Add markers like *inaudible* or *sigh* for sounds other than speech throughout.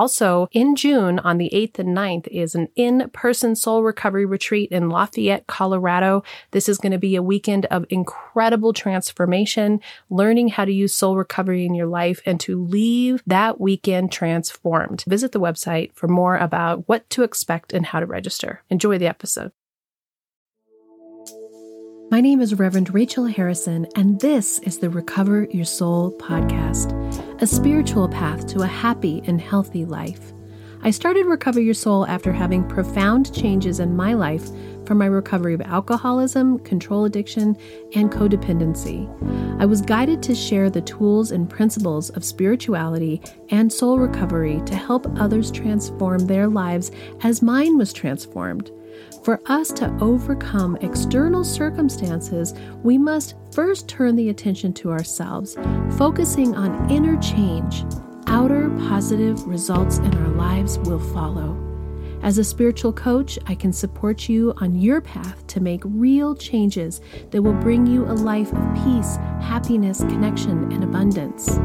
Also, in June on the 8th and 9th is an in person soul Soul Recovery Retreat in Lafayette, Colorado. This is going to be a weekend of incredible transformation, learning how to use soul recovery in your life and to leave that weekend transformed. Visit the website for more about what to expect and how to register. Enjoy the episode. My name is Reverend Rachel Harrison, and this is the Recover Your Soul podcast, a spiritual path to a happy and healthy life. I started Recover Your Soul after having profound changes in my life from my recovery of alcoholism, control addiction, and codependency. I was guided to share the tools and principles of spirituality and soul recovery to help others transform their lives as mine was transformed. For us to overcome external circumstances, we must first turn the attention to ourselves, focusing on inner change outer positive results in our lives will follow. As a spiritual coach, I can support you on your path to make real changes that will bring you a life of peace, happiness, connection, and abundance.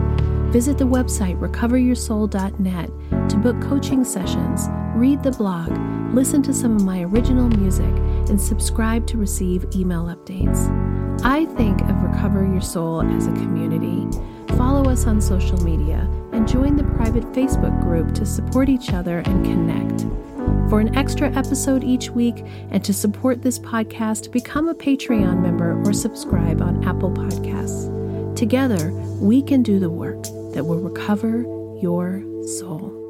Visit the website recoveryoursoul.net to book coaching sessions, read the blog, listen to some of my original music, and subscribe to receive email updates. I think of Recover Your Soul as a community. Follow us on social media and join the private Facebook group to support each other and connect. For an extra episode each week and to support this podcast, become a Patreon member or subscribe on Apple Podcasts. Together, we can do the work that will recover your soul.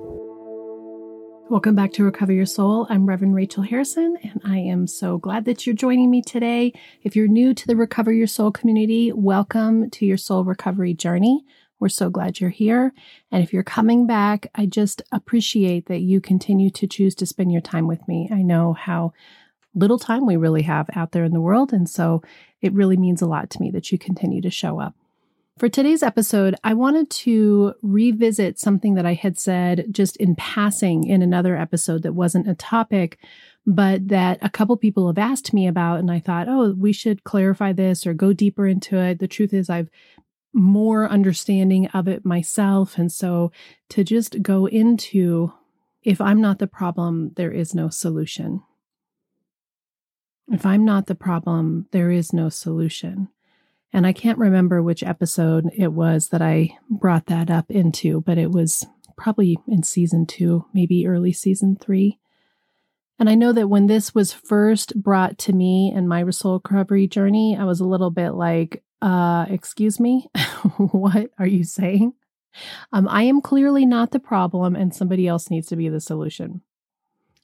Welcome back to Recover Your Soul. I'm Reverend Rachel Harrison, and I am so glad that you're joining me today. If you're new to the Recover Your Soul community, welcome to your soul recovery journey. We're so glad you're here. And if you're coming back, I just appreciate that you continue to choose to spend your time with me. I know how little time we really have out there in the world. And so it really means a lot to me that you continue to show up. For today's episode, I wanted to revisit something that I had said just in passing in another episode that wasn't a topic, but that a couple people have asked me about. And I thought, oh, we should clarify this or go deeper into it. The truth is, I've more understanding of it myself. And so to just go into if I'm not the problem, there is no solution. If I'm not the problem, there is no solution. And I can't remember which episode it was that I brought that up into, but it was probably in season two, maybe early season three. And I know that when this was first brought to me in my soul recovery journey, I was a little bit like, uh, excuse me, *laughs* what are you saying? Um, I am clearly not the problem, and somebody else needs to be the solution.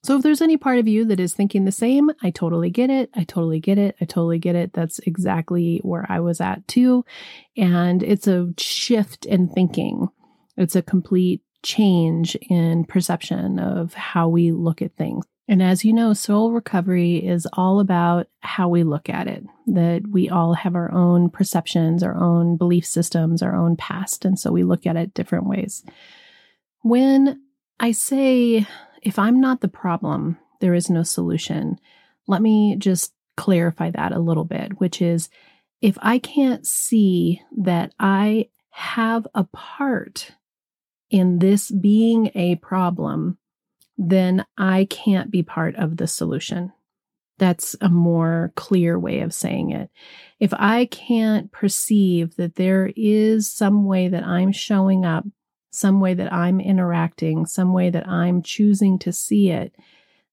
So, if there's any part of you that is thinking the same, I totally get it. I totally get it. I totally get it. That's exactly where I was at too. And it's a shift in thinking, it's a complete change in perception of how we look at things. And as you know, soul recovery is all about how we look at it, that we all have our own perceptions, our own belief systems, our own past. And so we look at it different ways. When I say, if I'm not the problem, there is no solution, let me just clarify that a little bit, which is if I can't see that I have a part in this being a problem, then I can't be part of the solution. That's a more clear way of saying it. If I can't perceive that there is some way that I'm showing up, some way that I'm interacting, some way that I'm choosing to see it,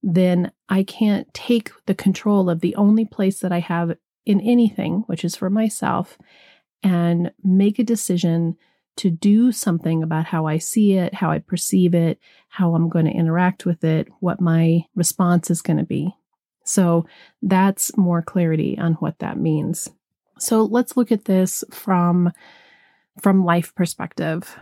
then I can't take the control of the only place that I have in anything, which is for myself, and make a decision to do something about how I see it, how I perceive it, how I'm going to interact with it, what my response is going to be. So that's more clarity on what that means. So let's look at this from from life perspective.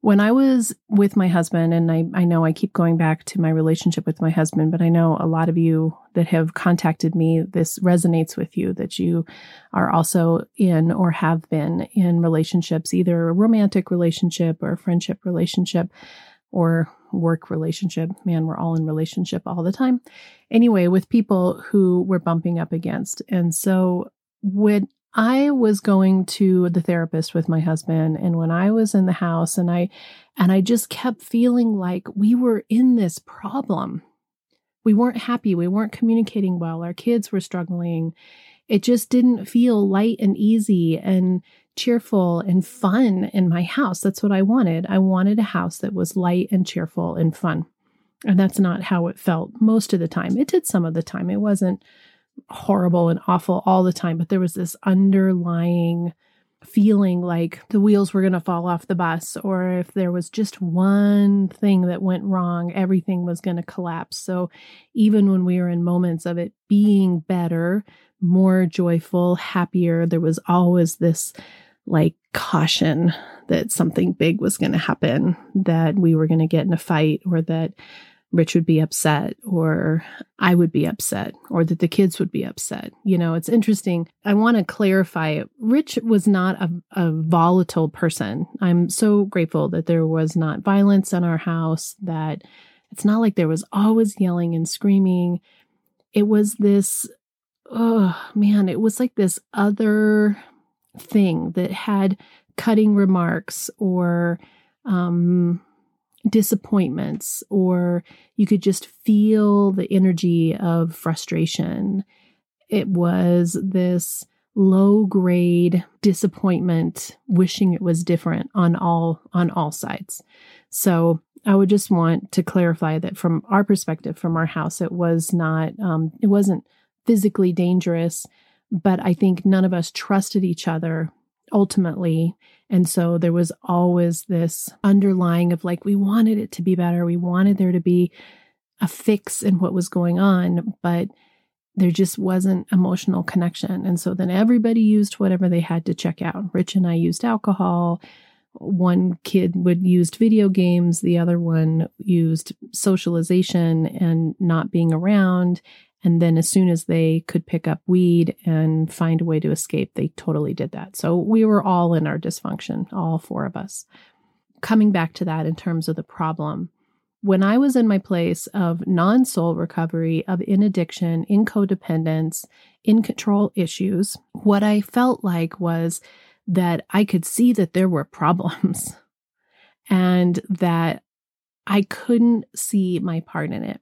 When I was with my husband, and I, I know I keep going back to my relationship with my husband, but I know a lot of you that have contacted me, this resonates with you that you are also in or have been in relationships, either a romantic relationship or a friendship relationship or work relationship. Man, we're all in relationship all the time. Anyway, with people who we're bumping up against. And so when I was going to the therapist with my husband and when I was in the house and I and I just kept feeling like we were in this problem. We weren't happy, we weren't communicating well, our kids were struggling. It just didn't feel light and easy and cheerful and fun in my house. That's what I wanted. I wanted a house that was light and cheerful and fun. And that's not how it felt most of the time. It did some of the time. It wasn't horrible and awful all the time, but there was this underlying feeling like the wheels were going to fall off the bus, or if there was just one thing that went wrong, everything was going to collapse. So even when we were in moments of it being better, more joyful, happier, there was always this like caution that something big was going to happen, that we were going to get in a fight, or that Rich would be upset or I would be upset or that the kids would be upset. You know, it's interesting. I want to clarify Rich was not a, a volatile person. I'm so grateful that there was not violence in our house, that it's not like there was always yelling and screaming. It was this, oh man, it was like this other thing that had cutting remarks or um disappointments, or you could just feel the energy of frustration. It was this low grade disappointment wishing it was different on all on all sides so i would just want to clarify that from our perspective from our house it was not um, it wasn't physically dangerous but i think none of us trusted each other ultimately. And so there was always this underlying of like, we wanted it to be better. We wanted there to be a fix in what was going on, but there just wasn't emotional connection. And so then everybody used whatever they had to check out. Rich and I used alcohol. One kid would used video games, the other one used socialization and not being around. And then as soon as they could pick up weed and find a way to escape, they totally did that. So we were all in our dysfunction, all four of us. Coming back to that in terms of the problem, when I was in my place of non soul recovery, of in addiction, in codependence, in control issues, what I felt like was that I could see that there were problems *laughs* and that I couldn't see my part in it.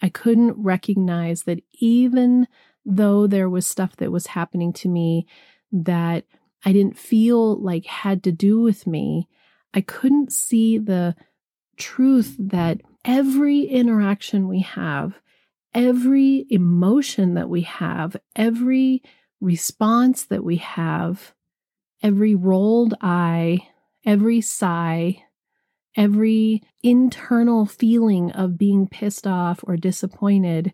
I couldn't recognize that even though there was stuff that was happening to me that I didn't feel like had to do with me, I couldn't see the truth that every interaction we have, every emotion that we have, every response that we have, every rolled eye, every sigh, every internal feeling of being pissed off or disappointed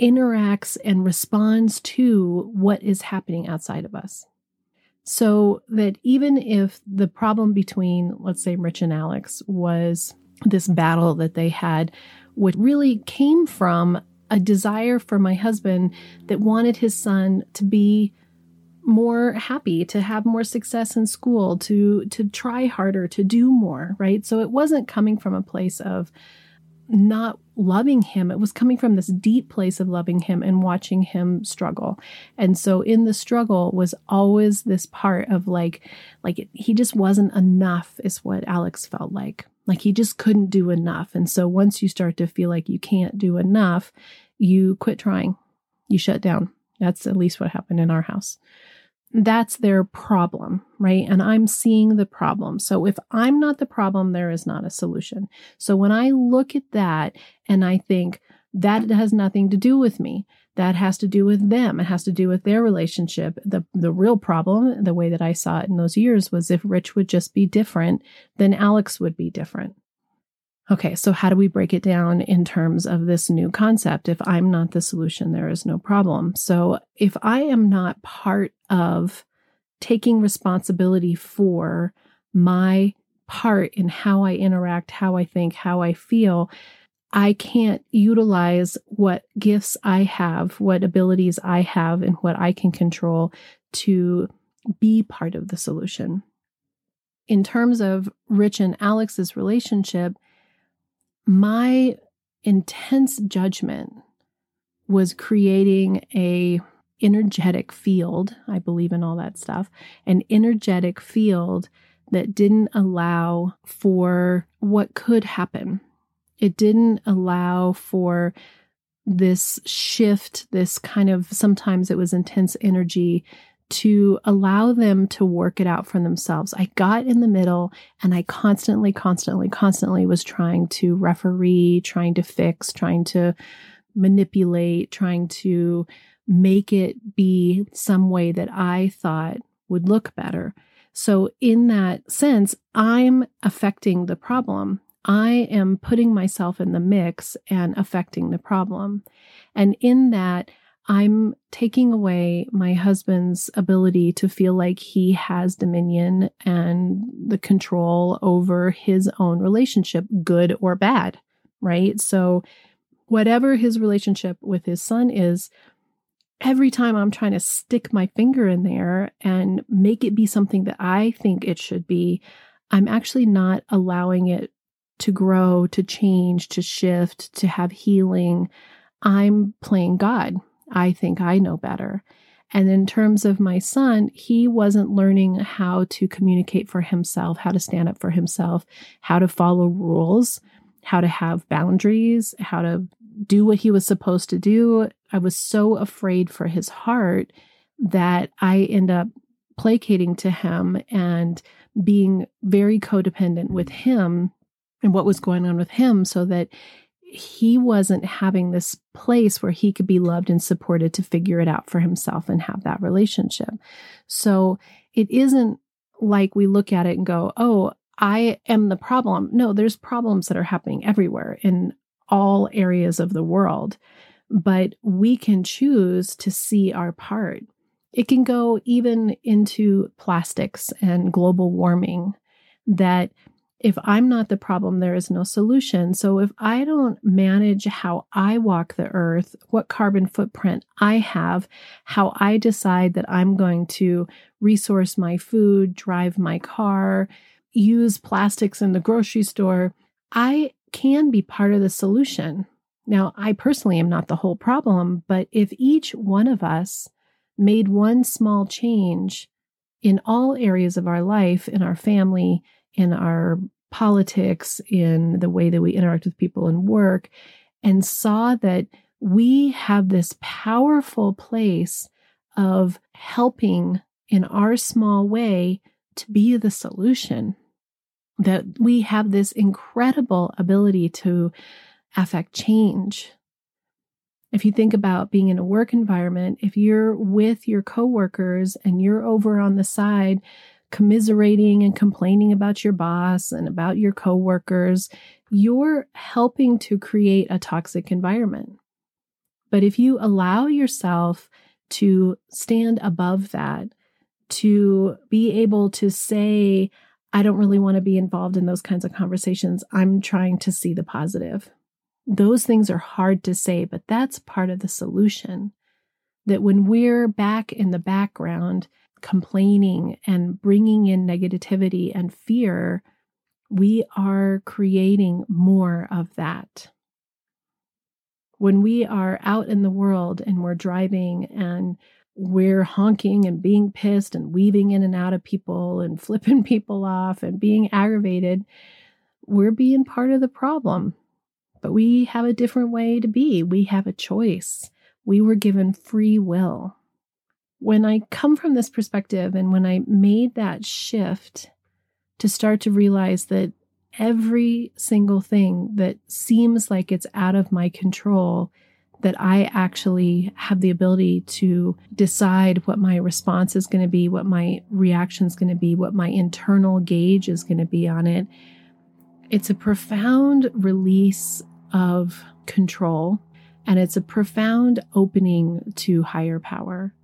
interacts and responds to what is happening outside of us. So that even if the problem between, let's say, Rich and Alex was this battle that they had, which really came from a desire for my husband that wanted his son to be more happy to have more success in school to to try harder to do more right? So it wasn't coming from a place of not loving him. It was coming from this deep place of loving him and watching him struggle. And so in the struggle was always this part of like like he just wasn't enough is what alex felt like. Like he just couldn't do enough. And so once you start to feel like you can't do enough you quit trying. You shut down. That's at least what happened in our house that's their problem, right? And I'm seeing the problem. So if I'm not the problem, there is not a solution. So when I look at that and I think that has nothing to do with me, that has to do with them. It has to do with their relationship. The the real problem, the way that I saw it in those years was if Rich would just be different, then Alex would be different. Okay, so how do we break it down in terms of this new concept? If I'm not the solution, there is no problem. So if I am not part of taking responsibility for my part in how I interact, how I think, how I feel, I can't utilize what gifts I have, what abilities I have, and what I can control to be part of the solution. In terms of Rich and Alex's relationship, my intense judgment was creating a energetic field i believe in all that stuff an energetic field that didn't allow for what could happen. It didn't allow for this shift this kind of sometimes it was intense energy to allow them to work it out for themselves. I got in the middle and I constantly, constantly, constantly was trying to referee, trying to fix, trying to manipulate, trying to make it be some way that I thought would look better. So, in that sense, I'm affecting the problem. I am putting myself in the mix and affecting the problem. And in that, I'm taking away my husband's ability to feel like he has dominion and the control over his own relationship, good or bad, right? So, whatever his relationship with his son is, every time I'm trying to stick my finger in there and make it be something that I think it should be, I'm actually not allowing it to grow, to change, to shift, to have healing. I'm playing God I think I know better. And in terms of my son, he wasn't learning how to communicate for himself, how to stand up for himself, how to follow rules, how to have boundaries, how to do what he was supposed to do. I was so afraid for his heart that I end up placating to him and being very codependent with him and what was going on with him so that he wasn't having this place where he could be loved and supported to figure it out for himself and have that relationship. So it isn't like we look at it and go, oh, I am the problem. No, there's problems that are happening everywhere in all areas of the world, but we can choose to see our part. It can go even into plastics and global warming that if I'm not the problem, there is no solution. So if I don't manage how I walk the earth, what carbon footprint I have, how I decide that I'm going to resource my food, drive my car, use plastics in the grocery store, I can be part of the solution. Now, I personally am not the whole problem, but if each one of us made one small change in all areas of our life, in our family, in our politics, in the way that we interact with people in work, and saw that we have this powerful place of helping in our small way to be the solution. That we have this incredible ability to affect change. If you think about being in a work environment, if you're with your coworkers and you're over on the side commiserating and complaining about your boss and about your coworkers, you're helping to create a toxic environment. But if you allow yourself to stand above that, to be able to say, I don't really want to be involved in those kinds of conversations. I'm trying to see the positive. Those things are hard to say, but that's part of the solution. That when we're back in the background complaining and bringing in negativity and fear, we are creating more of that. When we are out in the world and we're driving and we're honking and being pissed and weaving in and out of people and *laughs* flipping people off and being aggravated, we're being part of the problem. But we have a different way to be. We have a choice. We were given free will when I come from this perspective and when I made that shift to start to realize that every single thing that seems like it's out of my control, that I actually have the ability to decide what my response is going to be, what my reaction is going to be, what my internal gauge is going to be on it. It's a profound release of control and it's a profound opening to higher power.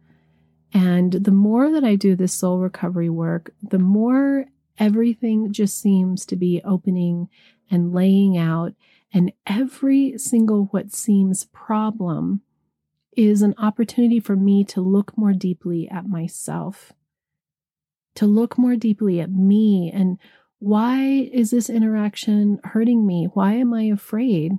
And the more that I do this soul recovery work, the more everything just seems to be opening and laying out. And every single what seems problem is an opportunity for me to look more deeply at myself, to look more deeply at me and why is this interaction hurting me? Why am I afraid?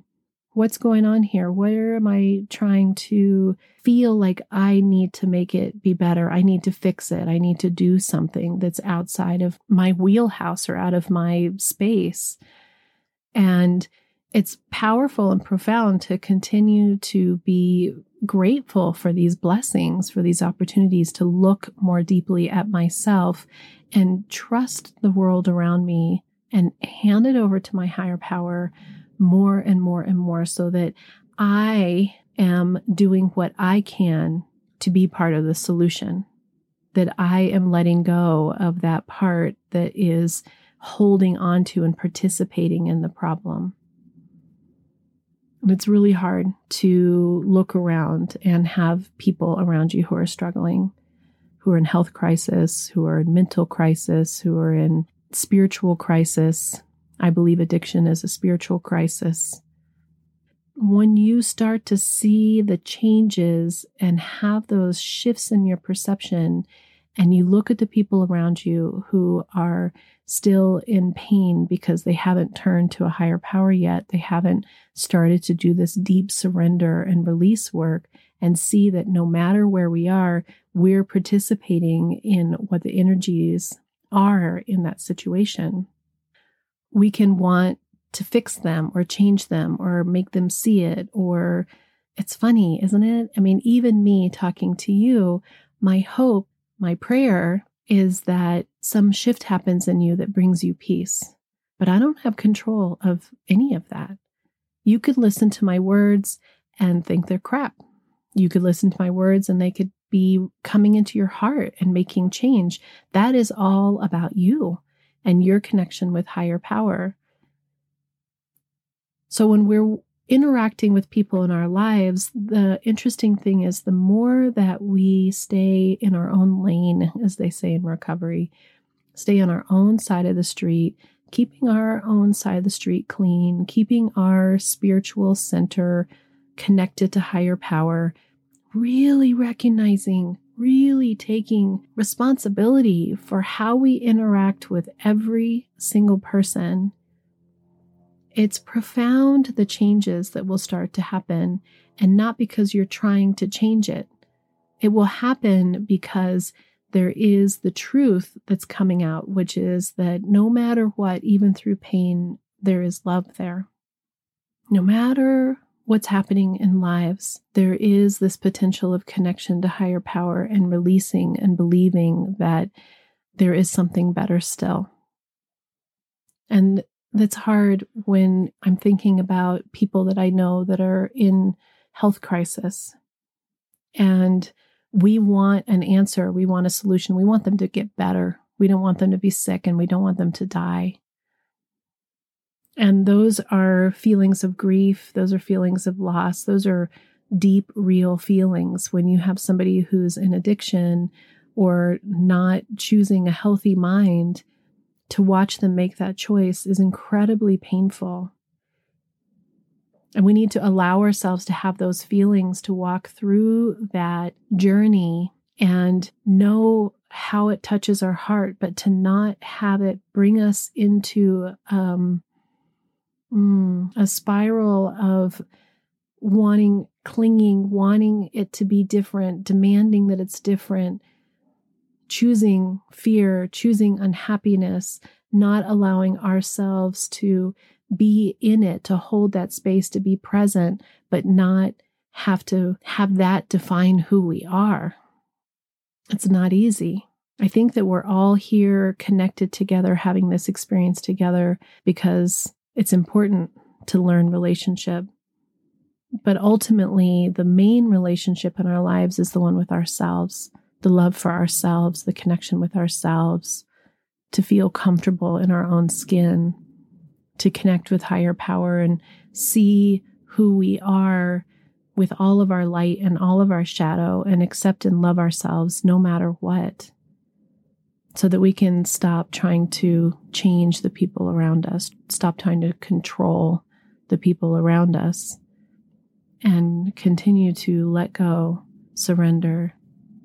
What's going on here? Where am I trying to feel like I need to make it be better? I need to fix it. I need to do something that's outside of my wheelhouse or out of my space. And it's powerful and profound to continue to be grateful for these blessings, for these opportunities to look more deeply at myself and trust the world around me and hand it over to my higher power more and more and more so that I am doing what I can to be part of the solution, that I am letting go of that part that is holding on to and participating in the problem. And It's really hard to look around and have people around you who are struggling, who are in health crisis, who are in mental crisis, who are in spiritual crisis. I believe addiction is a spiritual crisis. When you start to see the changes and have those shifts in your perception, and you look at the people around you who are still in pain because they haven't turned to a higher power yet. They haven't started to do this deep surrender and release work and see that no matter where we are, we're participating in what the energies are in that situation. We can want to fix them or change them or make them see it or it's funny, isn't it? I mean, even me talking to you, my hope, my prayer is that some shift happens in you that brings you peace. But I don't have control of any of that. You could listen to my words and think they're crap. You could listen to my words and they could be coming into your heart and making change. That is all about you and your connection with higher power. So when we're interacting with people in our lives, the interesting thing is the more that we stay in our own lane, as they say in recovery, stay on our own side of the street, keeping our own side of the street clean, keeping our spiritual center connected to higher power, really recognizing, really taking responsibility for how we interact with every single person it's profound the changes that will start to happen, and not because you're trying to change it. It will happen because there is the truth that's coming out, which is that no matter what, even through pain, there is love there. No matter what's happening in lives, there is this potential of connection to higher power and releasing and believing that there is something better still. And that's hard when I'm thinking about people that I know that are in health crisis. And we want an answer, we want a solution, we want them to get better. We don't want them to be sick and we don't want them to die. And those are feelings of grief, those are feelings of loss, those are deep, real feelings. When you have somebody who's in addiction or not choosing a healthy mind to watch them make that choice is incredibly painful. And we need to allow ourselves to have those feelings, to walk through that journey and know how it touches our heart, but to not have it bring us into um, mm, a spiral of wanting, clinging, wanting it to be different, demanding that it's different, choosing fear, choosing unhappiness, not allowing ourselves to be in it, to hold that space, to be present, but not have to have that define who we are. It's not easy. I think that we're all here connected together, having this experience together because it's important to learn relationship. But ultimately, the main relationship in our lives is the one with ourselves the love for ourselves, the connection with ourselves, to feel comfortable in our own skin, to connect with higher power and see who we are with all of our light and all of our shadow and accept and love ourselves no matter what. So that we can stop trying to change the people around us, stop trying to control the people around us, and continue to let go, surrender,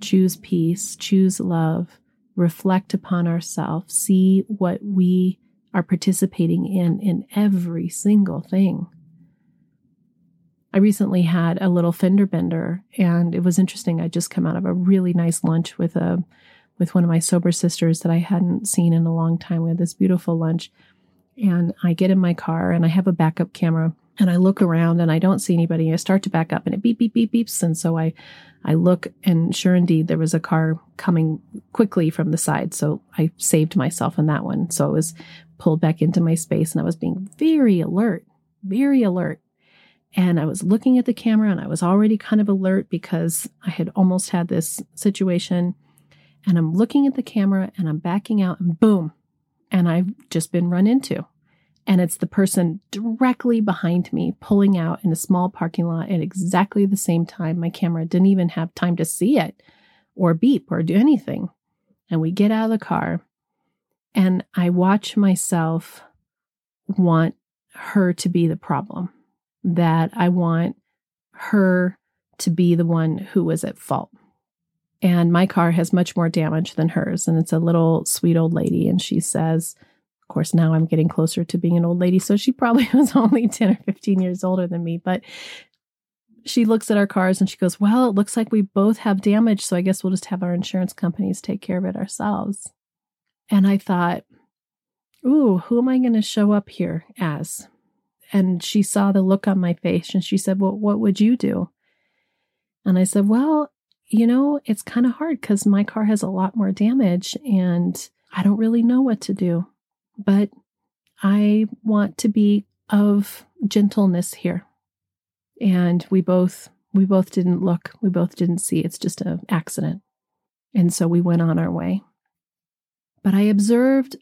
choose peace, choose love, reflect upon ourselves, see what we are participating in in every single thing. I recently had a little fender bender and it was interesting. I just come out of a really nice lunch with a with one of my sober sisters that I hadn't seen in a long time. We had this beautiful lunch. And I get in my car and I have a backup camera and I look around and I don't see anybody. I start to back up and it beep, beep, beep, beeps. And so I, I look and sure indeed, there was a car coming quickly from the side. So I saved myself in that one. So I was pulled back into my space and I was being very alert, very alert. And I was looking at the camera and I was already kind of alert because I had almost had this situation. And I'm looking at the camera and I'm backing out and boom. And I've just been run into and it's the person directly behind me pulling out in a small parking lot at exactly the same time. My camera didn't even have time to see it or beep or do anything. And we get out of the car, and I watch myself want her to be the problem, that I want her to be the one who was at fault. And my car has much more damage than hers. And it's a little sweet old lady. And she says, Of course, now I'm getting closer to being an old lady. So she probably *laughs* was only 10 or 15 years older than me. But she looks at our cars and she goes, Well, it looks like we both have damage. So I guess we'll just have our insurance companies take care of it ourselves. And I thought, Ooh, who am I going to show up here as? And she saw the look on my face and she said, Well, what would you do? And I said, Well, you know, it's kind of hard because my car has a lot more damage and I don't really know what to do but I want to be of gentleness here. And we both we both didn't look, we both didn't see. It's just an accident. And so we went on our way. But I observed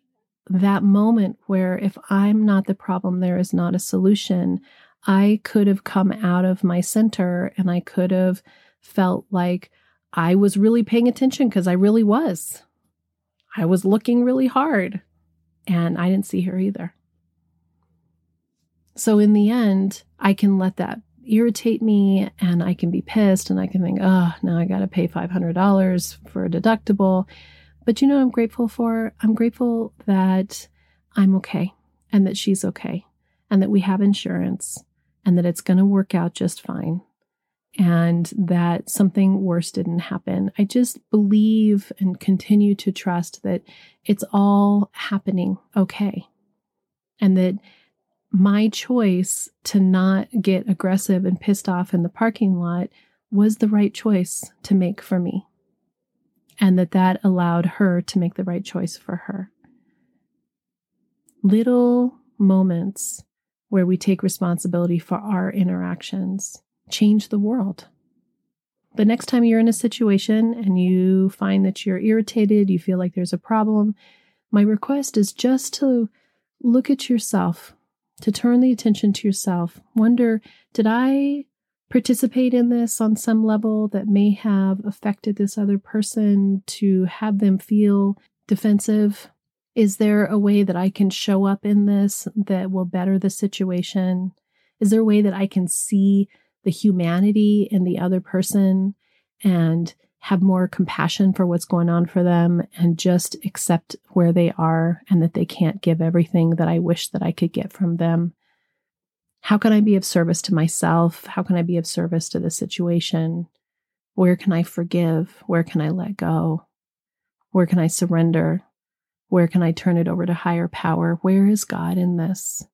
that moment where if I'm not the problem, there is not a solution. I could have come out of my center and I could have felt like I was really paying attention because I really was. I was looking really hard and I didn't see her either. So in the end, I can let that irritate me and I can be pissed and I can think, oh, now I got to pay $500 for a deductible. But you know I'm grateful for? I'm grateful that I'm okay and that she's okay and that we have insurance and that it's going to work out just fine and that something worse didn't happen. I just believe and continue to trust that it's all happening okay. And that my choice to not get aggressive and pissed off in the parking lot was the right choice to make for me. And that that allowed her to make the right choice for her. Little moments where we take responsibility for our interactions change the world. The next time you're in a situation and you find that you're irritated, you feel like there's a problem, my request is just to look at yourself, to turn the attention to yourself. Wonder, did I participate in this on some level that may have affected this other person to have them feel defensive? Is there a way that I can show up in this that will better the situation? Is there a way that I can see the humanity in the other person and have more compassion for what's going on for them and just accept where they are and that they can't give everything that I wish that I could get from them. How can I be of service to myself? How can I be of service to the situation? Where can I forgive? Where can I let go? Where can I surrender? Where can I turn it over to higher power? Where is God in this?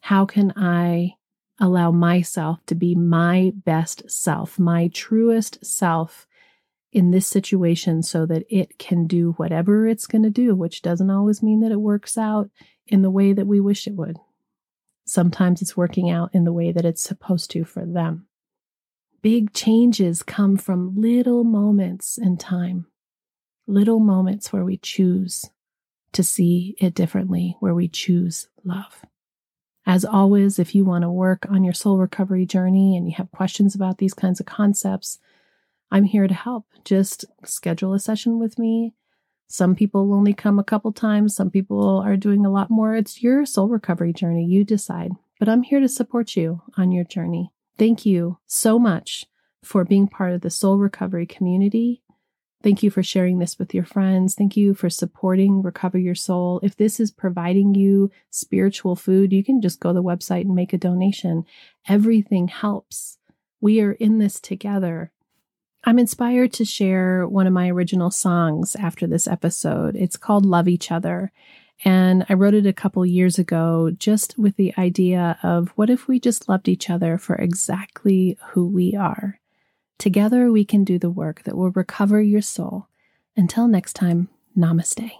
How can I allow myself to be my best self, my truest self in this situation so that it can do whatever it's going to do, which doesn't always mean that it works out in the way that we wish it would. Sometimes it's working out in the way that it's supposed to for them. Big changes come from little moments in time, little moments where we choose to see it differently, where we choose love. As always, if you want to work on your soul recovery journey and you have questions about these kinds of concepts, I'm here to help. Just schedule a session with me, Some people only come a couple times, some people are doing a lot more. It's your soul recovery journey. You decide. But I'm here to support you on your journey. Thank you so much for being part of the soul recovery community. Thank you for sharing this with your friends. Thank you for supporting Recover Your Soul. If this is providing you spiritual food, you can just go to the website and make a donation. Everything helps. We are in this together. I'm inspired to share one of my original songs after this episode. It's called Love Each Other. And I wrote it a couple years ago just with the idea of what if we just loved each other for exactly who we are? Together we can do the work that will recover your soul. Until next time, namaste.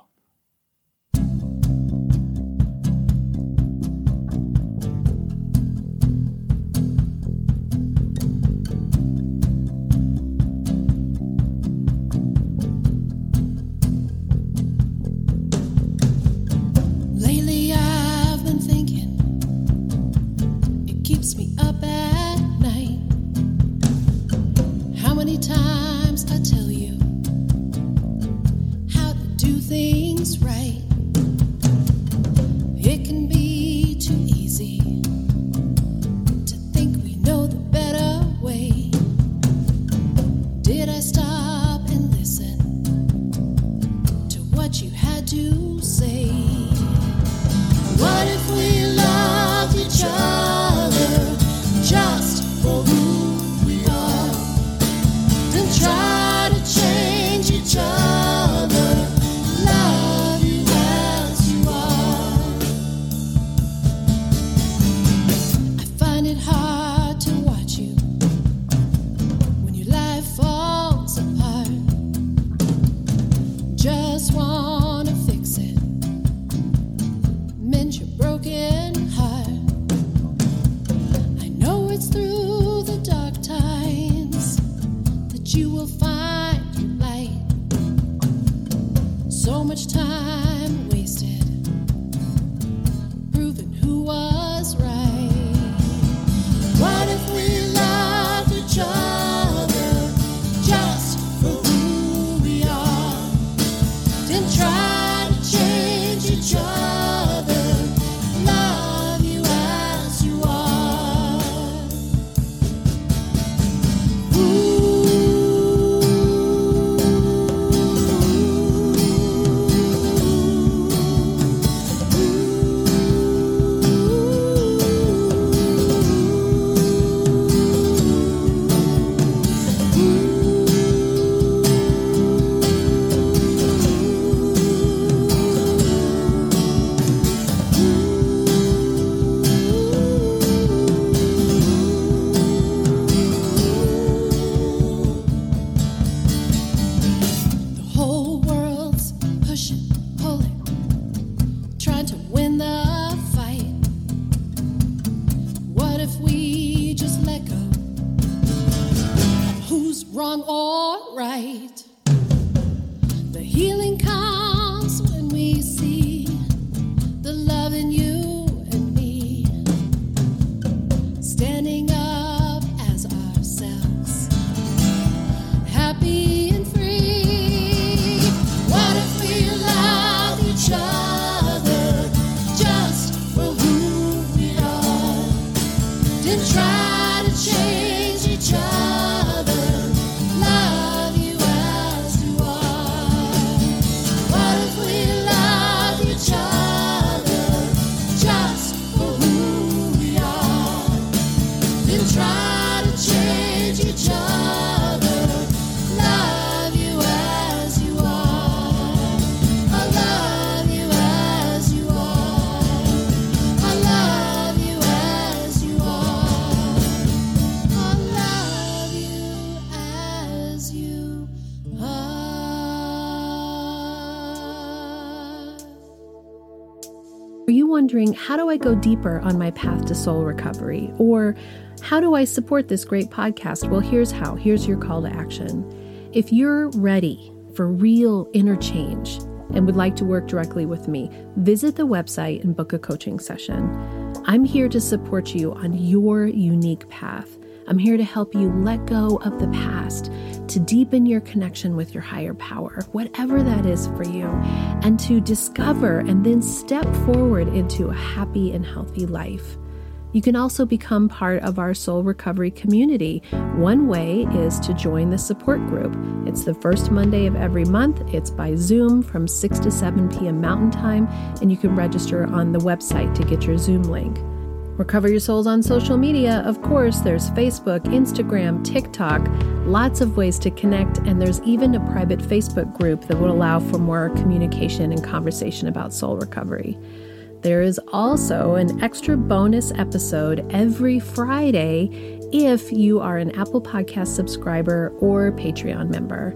wrong or right. The healing comes. Wondering how do I go deeper on my path to soul recovery? Or how do I support this great podcast? Well, here's how. Here's your call to action. If you're ready for real interchange and would like to work directly with me, visit the website and book a coaching session. I'm here to support you on your unique path. I'm here to help you let go of the past, to deepen your connection with your higher power, whatever that is for you, and to discover and then step forward into a happy and healthy life. You can also become part of our soul recovery community. One way is to join the support group. It's the first Monday of every month. It's by Zoom from 6 to 7 p.m. Mountain Time, and you can register on the website to get your Zoom link. Recover Your Souls on social media. Of course, there's Facebook, Instagram, TikTok, lots of ways to connect, and there's even a private Facebook group that will allow for more communication and conversation about soul recovery. There is also an extra bonus episode every Friday if you are an Apple Podcast subscriber or Patreon member.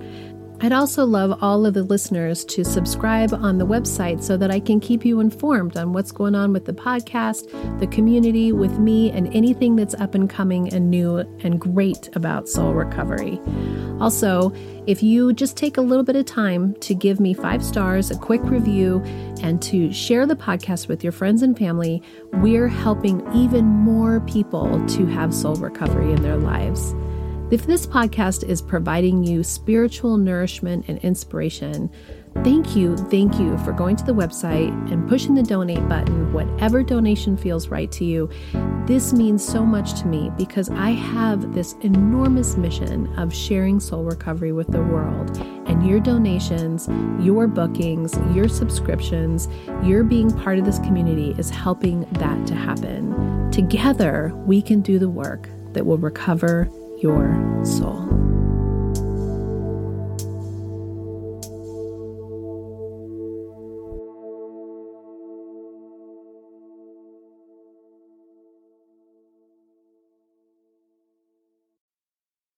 I'd also love all of the listeners to subscribe on the website so that I can keep you informed on what's going on with the podcast, the community, with me, and anything that's up and coming and new and great about soul recovery. Also, if you just take a little bit of time to give me five stars, a quick review, and to share the podcast with your friends and family, we're helping even more people to have soul recovery in their lives. If this podcast is providing you spiritual nourishment and inspiration, thank you, thank you for going to the website and pushing the donate button, whatever donation feels right to you. This means so much to me because I have this enormous mission of sharing soul recovery with the world. And your donations, your bookings, your subscriptions, your being part of this community is helping that to happen. Together, we can do the work that will recover your soul.